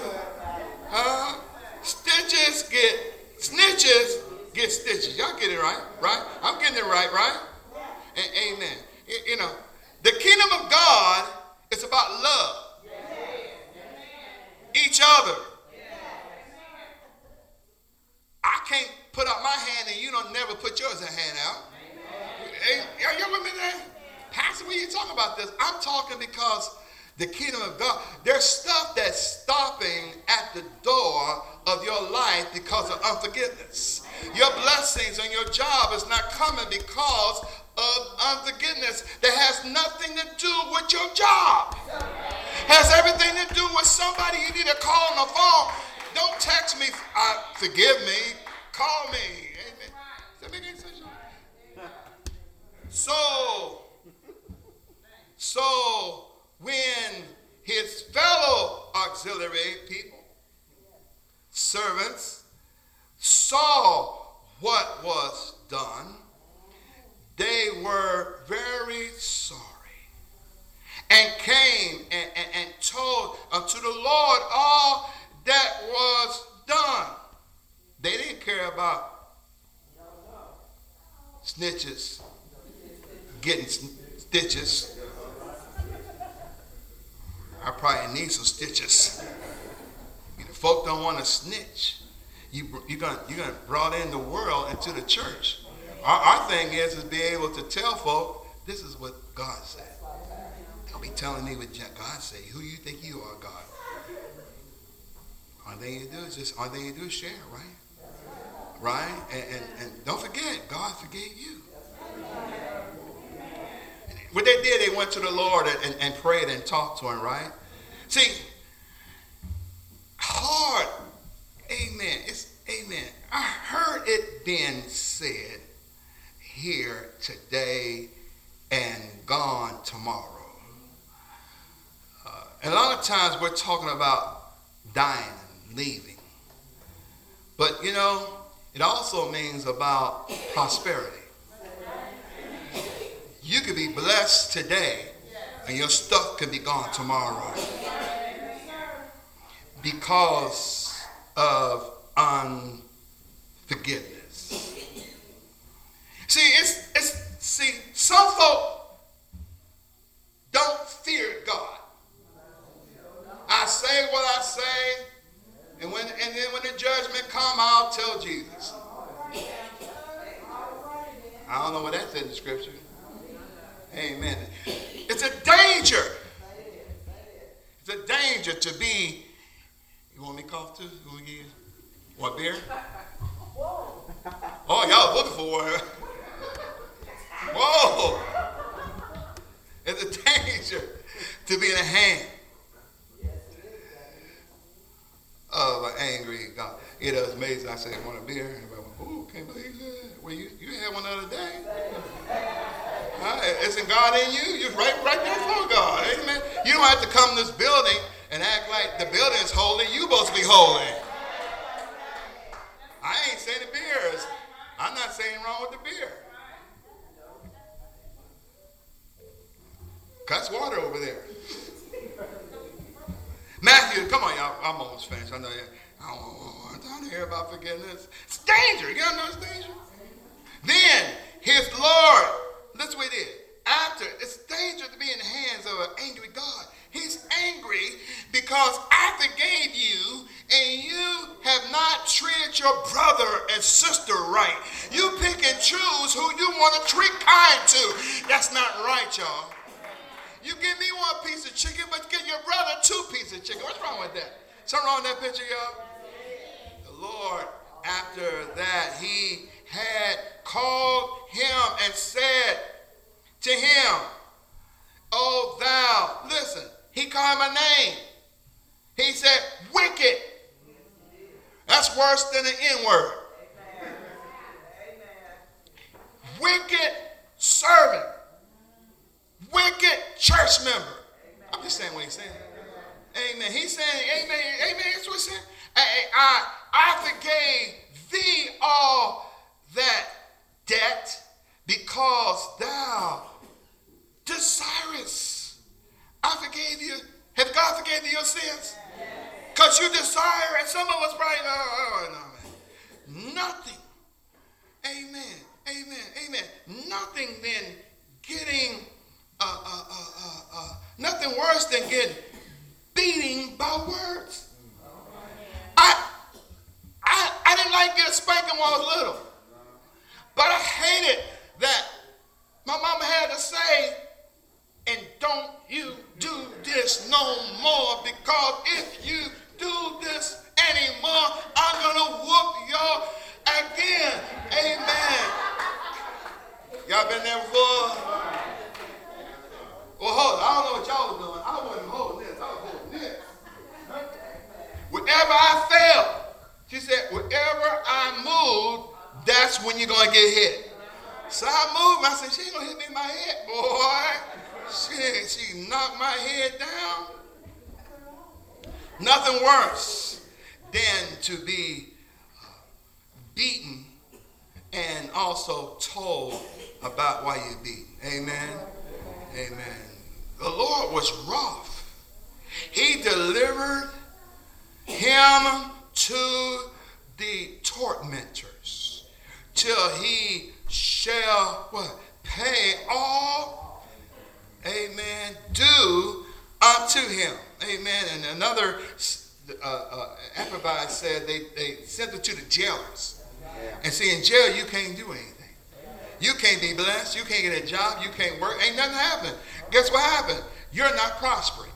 Huh? Stitches get snitches get stitches. Y'all get it right, right? I'm getting it right, right? And amen. You know, the kingdom of God it's about love. Each other. I can't put out my hand and you don't never put yours a hand out. Hey, you with me there? Pastor, when you talking about this, I'm talking because the kingdom of God, there's stuff that's stopping at the door of your life because of unforgiveness. Your blessings on your job is not coming because of unforgiveness that has nothing to do with your job. Has everything to do with somebody you need to call on the phone. Don't text me, uh, forgive me, call me. Amen. So, so when his fellow auxiliary people servants saw what was done, they were very sorry and came and, and, and told unto the Lord all that was done. They didn't care about snitches getting stitches. I probably need some stitches. You folk don't want to snitch. You, you're going you're gonna brought in the world into the church. Our, our thing is, is be able to tell folk, this is what God said. Don't be telling me what God say. Who you think you are, God? All thing you do is just, all thing you do is share, right? Right? And, and, and don't forget, God forgave you. What they did, they went to the Lord and, and, and prayed and talked to him, right? See, hard, amen. It's amen. I heard it being said here today and gone tomorrow. Uh, a lot of times we're talking about dying and leaving. But you know, it also means about prosperity. You could be blessed today and your stuff can be gone tomorrow because of unforgiveness. See, it's, it's see, some folk don't fear God. I say what I say, and when and then when the judgment come, I'll tell Jesus. I don't know what that's in the scripture. Amen. It's a danger. It's a danger to be. You want me to cough too? You want, you, want beer? Oh, y'all looking for one. Whoa! It's a danger to be in the hand oh, of an angry God. It is amazing. I said, want a beer? Everybody went, ooh, can't believe that. Well, you, you had one the other day. Isn't God in you? You're right, right there for God. Amen. You don't have to come to this building and act like the building is holy. You supposed to be holy. I ain't saying the beer is. I'm not saying wrong with the beer. Cuts water over there. Matthew, come on, y'all. I'm almost finished. I know you. I don't, hear about forgiveness. It's danger. You gotta know it's danger. Then his Lord that's what it is. After, it's dangerous to be in the hands of an angry God. He's angry because I forgave you and you have not treated your brother and sister right. You pick and choose who you want to treat kind to. That's not right, y'all. You give me one piece of chicken, but give your brother two pieces of chicken. What's wrong with that? Something wrong with that picture, y'all? The Lord, after that, he had called him and said to him, Oh, thou, listen, he called my name. He said, wicked. That's worse than the N word. Wicked servant. Wicked church member. I'm just saying what he's saying. Amen. He's saying, Amen. Amen. That's what he's saying. I, I, I forgave thee all that debt because thou desirous. I forgave you. Have God forgave you your sins? Because you desire, and some of us probably, oh, oh, oh no, man. Nothing. Amen. Amen. Amen. Nothing than getting, uh, uh, uh, uh, uh nothing worse than getting beating by words. I, I, I didn't like getting spanking while I was little. But I hated that my mama had to say, and don't you do this no more because if you do this anymore, I'm to whoop y'all again. Amen. Y'all been there before? Well, hold. I don't know what y'all was doing. I wasn't holding this. I was holding this. Wherever I fell, she said, wherever I moved, that's when you're going to get hit. So I moved. I said, she ain't going to hit me in my head, boy. She, she knocked my head down. Nothing worse than to be uh, beaten and also told about why you're beaten. Amen. Amen. The Lord was wroth. He delivered him to the tormentors till he shall what pay all amen due unto him. Amen. And another uh, uh, Amplified said they, they sent it to the jailers. And see in jail you can't do anything. You can't be blessed. You can't get a job. You can't work. Ain't nothing happening guess what happened you're not prospering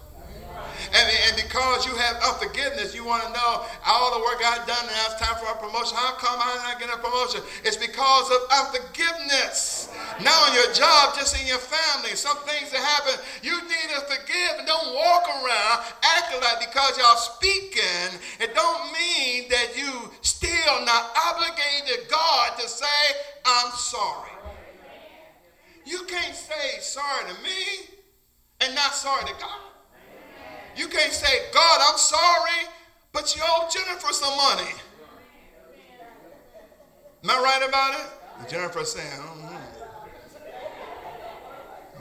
and, and because you have unforgiveness, you want to know all the work I've done and now it's time for a promotion. How come I'm not getting a promotion? It's because of unforgiveness. Not on your job, just in your family. Some things that happen, you need to forgive and don't walk around acting like because y'all speaking, it don't mean that you still not obligated to God to say, I'm sorry. You can't say sorry to me and not sorry to God. You can't say, God, I'm sorry, but you owe Jennifer some money. Am I right about it? And Jennifer saying, mm-hmm.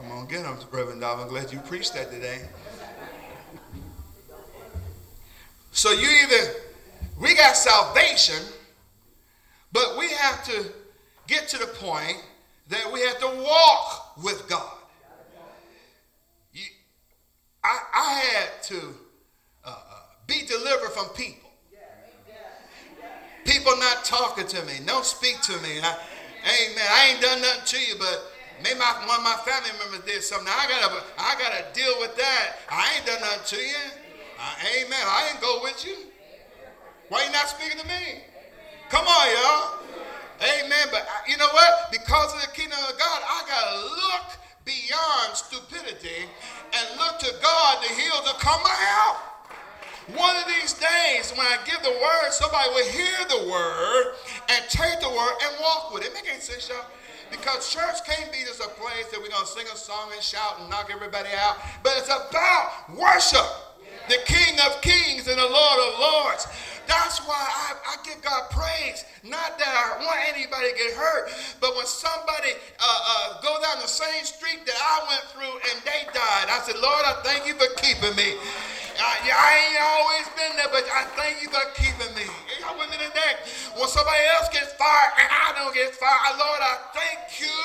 I'm going to get him, Reverend Dove. I'm glad you preached that today. So you either, we got salvation, but we have to get to the point that we have to walk with God. I, I had to uh, uh, be delivered from people. People not talking to me, don't speak to me. I, amen. I ain't done nothing to you, but maybe my, one of my family members did something. I gotta, I gotta deal with that. I ain't done nothing to you. Uh, amen. I ain't go with you. Why you not speaking to me? Come on, y'all. Amen. But uh, you know what? Because of the kingdom of God, I gotta look beyond stupidity and look to God, to heal to come help. One of these days, when I give the word, somebody will hear the word and take the word and walk with it. Make any sense, y'all? Because church can't be just a place that we're going to sing a song and shout and knock everybody out. But it's about worship. The King of Kings and the Lord of Lords. That's why I, I give God praise. Not that I want anybody to get hurt, but when somebody uh, uh, go down the same street that I went through and they died, I said, Lord, I thank you for keeping me. I, I ain't always been there, but I thank you for keeping me. Y'all with me today? When somebody else gets fired and I don't get fired, Lord, I thank you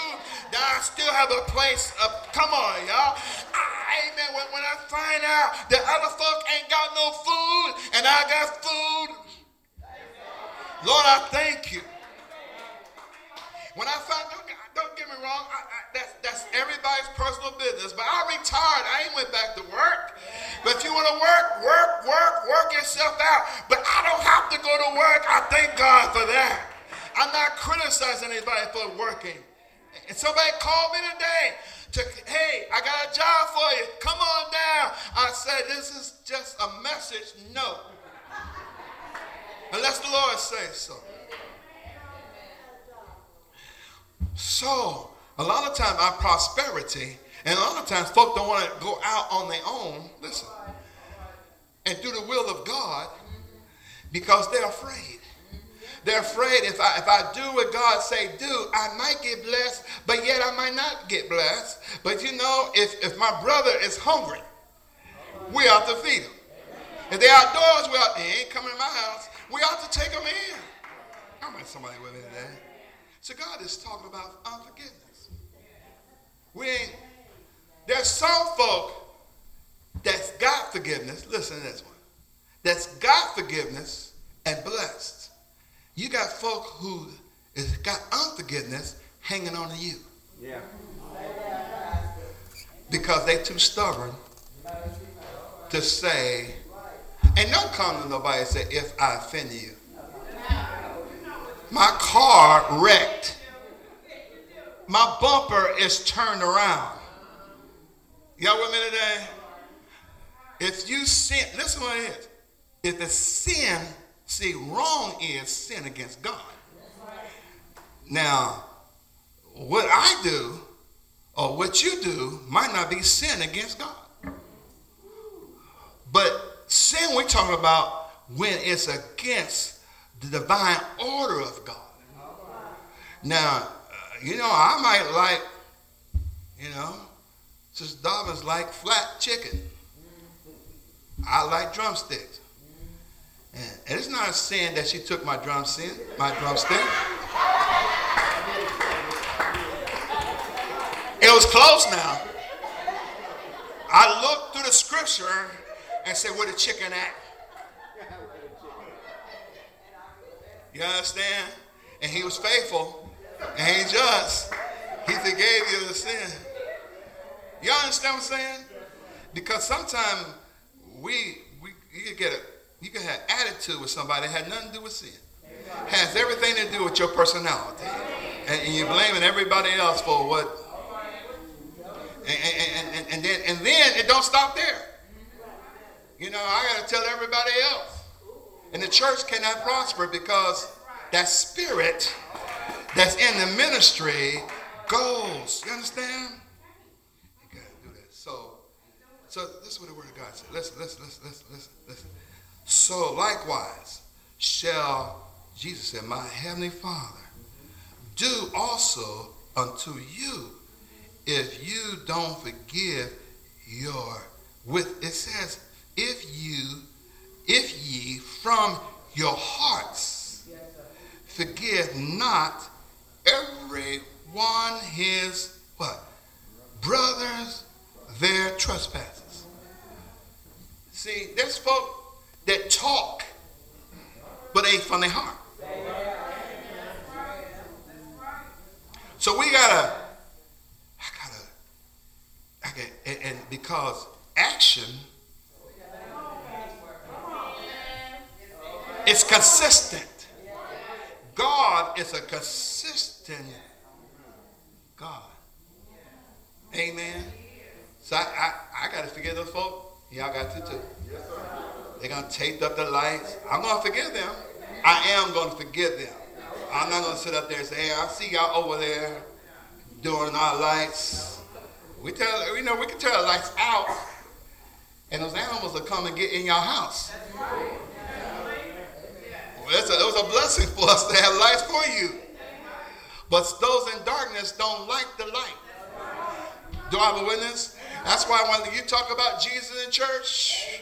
that I still have a place. Of, come on, y'all. I, amen. When, when I find out that other folk ain't got no food and I got food, Lord, I thank you. When I find, don't, don't get me wrong, I, I, that's, that's everybody's personal business, but I retired. I ain't went back to work. But if you want to work, work, work, work yourself out. But I don't have to go to work. I thank God for that. I'm not criticizing anybody for working. And somebody called me today to, hey, I got a job for you. Come on down. I said, this is just a message. No. Unless the Lord says so. So, a lot of times our prosperity, and a lot of times folk don't want to go out on their own, listen, and do the will of God because they're afraid. They're afraid if I, if I do what God say do, I might get blessed, but yet I might not get blessed. But you know, if, if my brother is hungry, we have to feed him. If they're outdoors, we ought, they ain't coming to my house. We ought to take them in. I'm somebody with me today. So God is talking about unforgiveness. We ain't, there's some folk that's got forgiveness. Listen to this one. That's got forgiveness and blessed. You got folk who has got unforgiveness hanging on to you. Yeah. Because they too stubborn to say, and don't come to nobody and say, if I offend you. My car wrecked. My bumper is turned around. Y'all with me today? If you sin, listen what it is. If it's sin, see, wrong is sin against God. Now, what I do or what you do might not be sin against God. But sin we're talking about when it's against the divine order of God. Now, uh, you know, I might like, you know, Sister Dobbins like flat chicken. I like drumsticks. And, it's not a sin that she took my drumstick, my drumstick. It was close now. I looked through the scripture and said, where the chicken at? You understand? And he was faithful and he just. He forgave you the sin. You understand what I'm saying? Because sometimes we, we you can get a you can have attitude with somebody that had nothing to do with sin. Has everything to do with your personality. And, and you're blaming everybody else for what and, and, and, and, then and then it don't stop there. You know, I gotta tell everybody else. And the church cannot prosper because that spirit that's in the ministry goes. You understand? You gotta do that. So, so this is what the word of God said. Listen, listen, listen, listen, listen, listen. So likewise shall Jesus said, My heavenly Father do also unto you if you don't forgive your with it says if you if ye from your hearts forgive not every one his what brothers their trespasses see there's folk that talk, but ain't from their heart. So we gotta, I gotta, I gotta, and, and because action is consistent. God is a consistent God. Amen. So I, I, I got to forgive those folks. Y'all got to too. They're going to tape up the lights. I'm going to forgive them. I am going to forgive them. I'm not going to sit up there and say, hey, I see y'all over there doing our lights. We tell, you know, we can turn the lights out, and those animals will come and get in your house. It's a, it was a blessing for us to have lights for you. But those in darkness don't like the light. Do I have a witness? That's why when you talk about Jesus in church,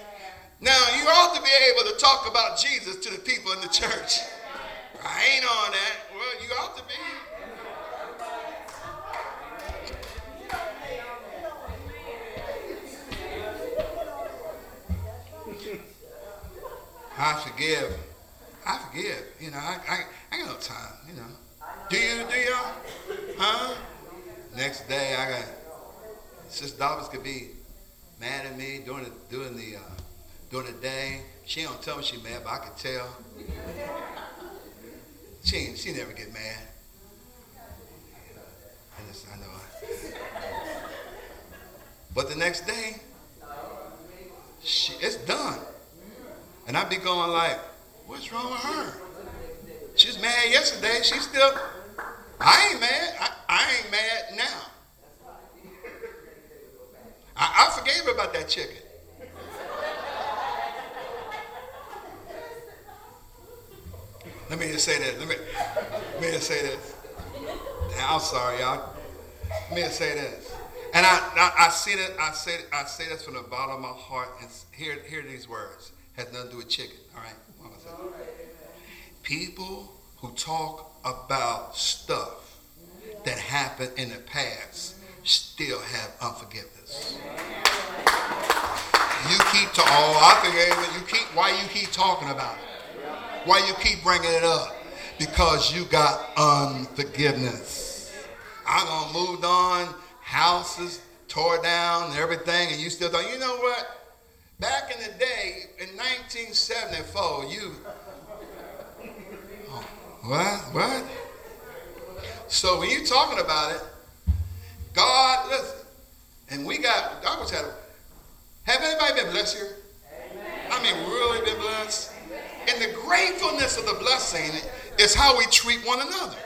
now, you ought to be able to talk about Jesus to the people in the church. I ain't on that. Well, you ought to be. I forgive. I forgive. You know, I, I, I got no time, you know. Do you, do y'all? Huh? Next day, I got, Sister Dobbins could be mad at me doing the, doing the, uh, during the day. She don't tell me she mad, but I can tell. She she never get mad. I, just, I know. But the next day, she, it's done. And I be going like, what's wrong with her? She's mad yesterday. She's still, I ain't mad. I, I ain't mad now. I, I forgave her about that chicken. Let me just say this. Let me, let me just say this. I'm sorry, y'all. Let me just say this. And I, I, I see that I say I say this from the bottom of my heart. And hear hear these words. Has nothing to do with chicken. All right. People who talk about stuff that happened in the past still have unforgiveness. You keep talking. Oh, I forgave it. You keep. Why you keep talking about it? Why you keep bringing it up? Because you got unforgiveness. I done moved on, houses tore down everything, and you still thought, you know what? Back in the day, in 1974, you. Oh, what? What? So when you're talking about it, God, listen, and we got, God was having, have anybody been blessed here? Amen. I mean, really been blessed? And the gratefulness of the blessing is how we treat one another.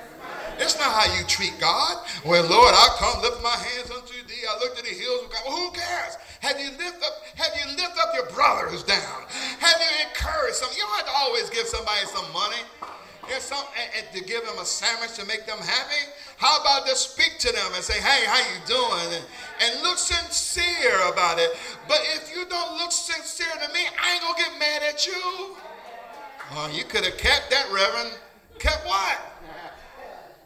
It's not how you treat God. Well, Lord, I come lift my hands unto thee. I look to the hills of God. Well, who cares? Have you lift up, have you lift up your brother who's down? Have you encouraged some? You don't have to always give somebody some money. Here's some, and, and to give them a sandwich to make them happy. How about just speak to them and say, hey, how you doing? And, and look sincere about it. But if you don't look sincere to me, I ain't gonna get mad at you. Oh, you could have kept that, Reverend. Kept what?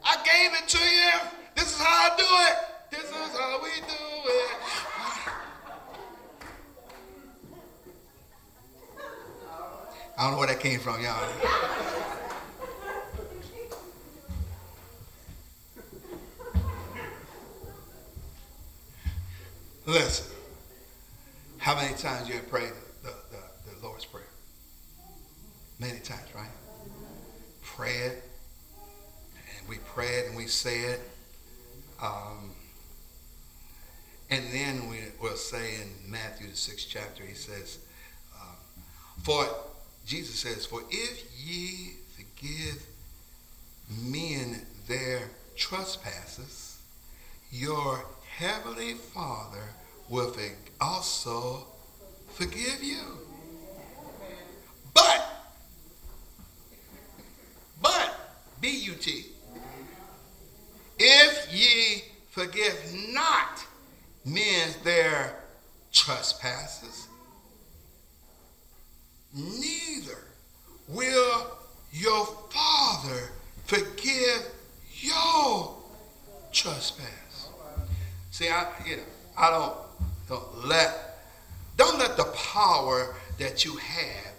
I gave it to you. This is how I do it. This is how we do it. I don't know where that came from, y'all. Listen, how many times you have prayed the, the, the Lord's Prayer? Many times, right? Pray it, we pray it and we say it. Um, and then we will say in Matthew the sixth chapter, he says, um, "For Jesus says, for if ye forgive men their trespasses, your heavenly Father will also forgive you. But, but, B-U-T, if ye forgive not men their trespasses, neither will your Father forgive your trespass. See, I, you know, I don't, don't let, don't let the power that you have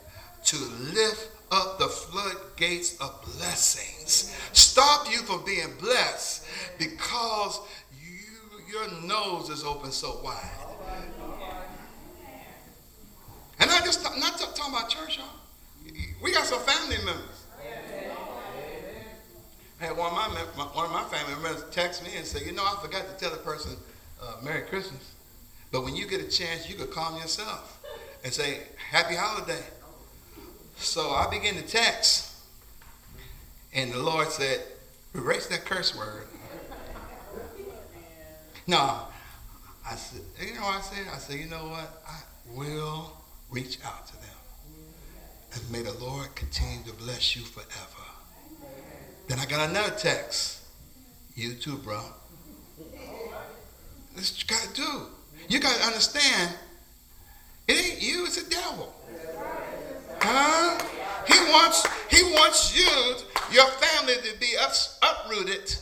to lift up the floodgates of blessings stop you from being blessed because you, your nose is open so wide. And I just not talking about church, y'all. We got some family members. I had one of my one of my family members text me and say, you know, I forgot to tell the person uh, Merry Christmas, but when you get a chance, you could call me yourself and say Happy Holiday. So I began to text, and the Lord said, erase that curse word. No, I said, you know what I said? I said, you know what? I will reach out to them. And may the Lord continue to bless you forever. Then I got another text. You too, bro. This you gotta do. You gotta understand, it ain't you, it's the devil. Huh? He wants he wants you, your family to be up, uprooted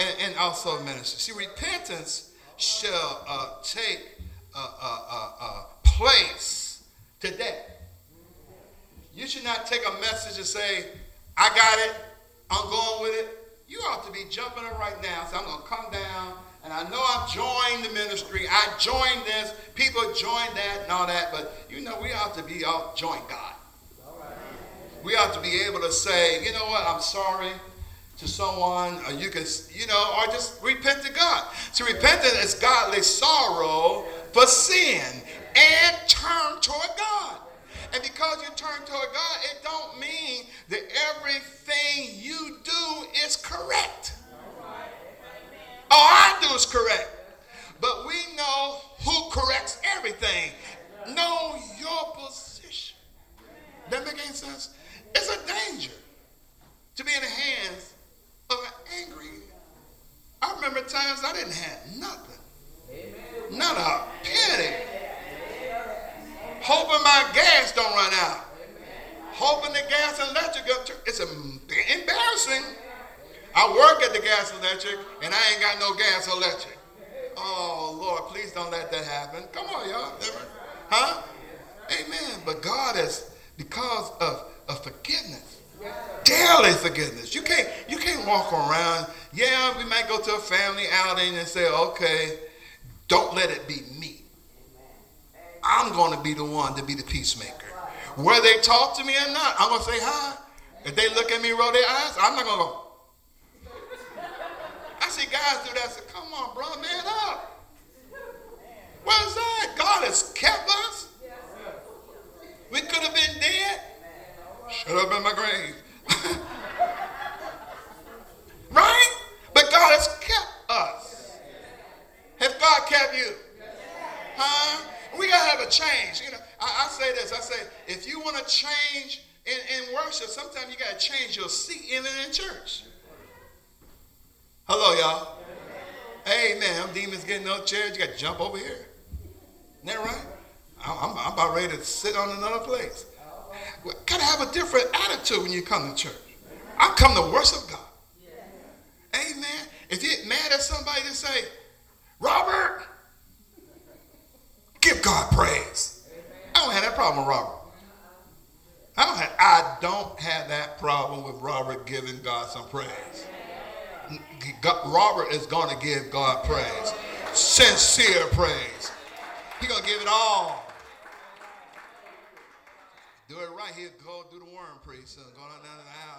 and, and also minister. See, repentance shall uh, take a, a, a place today. You should not take a message and say, I got it, I'm going with it. You ought to be jumping up right now. So I'm going to come down, and I know I've joined the ministry. I joined this. People joined that and all that. But you know, we ought to be all join God. We ought to be able to say, you know what, I'm sorry to someone, or you can, you know, or just repent to God. So repentance is godly sorrow for sin and turn toward God. And because you turn toward God, it don't mean that everything you do is correct. All I do is correct. But we know who corrects everything. Know your position. That make any sense? It's a danger to be in the hands of an angry. I remember times I didn't have nothing. Not a penny hoping my gas don't run out. Hoping the gas and electric, it's embarrassing. I work at the gas and electric and I ain't got no gas electric. Oh, Lord, please don't let that happen. Come on, y'all. Huh? Amen. But God has, because of, of forgiveness, daily forgiveness. You can't, you can't walk around. Yeah, we might go to a family outing and say, okay, don't let it be me. I'm going to be the one to be the peacemaker. Whether they talk to me or not, I'm going to say hi. If they look at me, roll their eyes, I'm not going to go. I see guys do that. I come on, bro, man up. What is that? God has kept us. We could have been dead. Shut up in my grave. right? But God has kept us. Has God kept you? Huh? We gotta have a change. You know, I, I say this. I say, if you want to change in, in worship, sometimes you got to change your seat even in church. Hello, y'all. Amen. Them demons getting no chairs. You got to jump over here. Isn't that right? I'm, I'm about ready to sit on another place. Got to have a different attitude when you come to church. I come to worship God. Amen. If you get mad at somebody, to say, Robert, give God praise. I don't have that problem with Robert. I don't have, I don't have that problem with Robert giving God some praise. God, Robert is going to give God praise. Sincere praise. He's going to give it all. Do it right here. Go do the worm pretty soon. Go down the alley.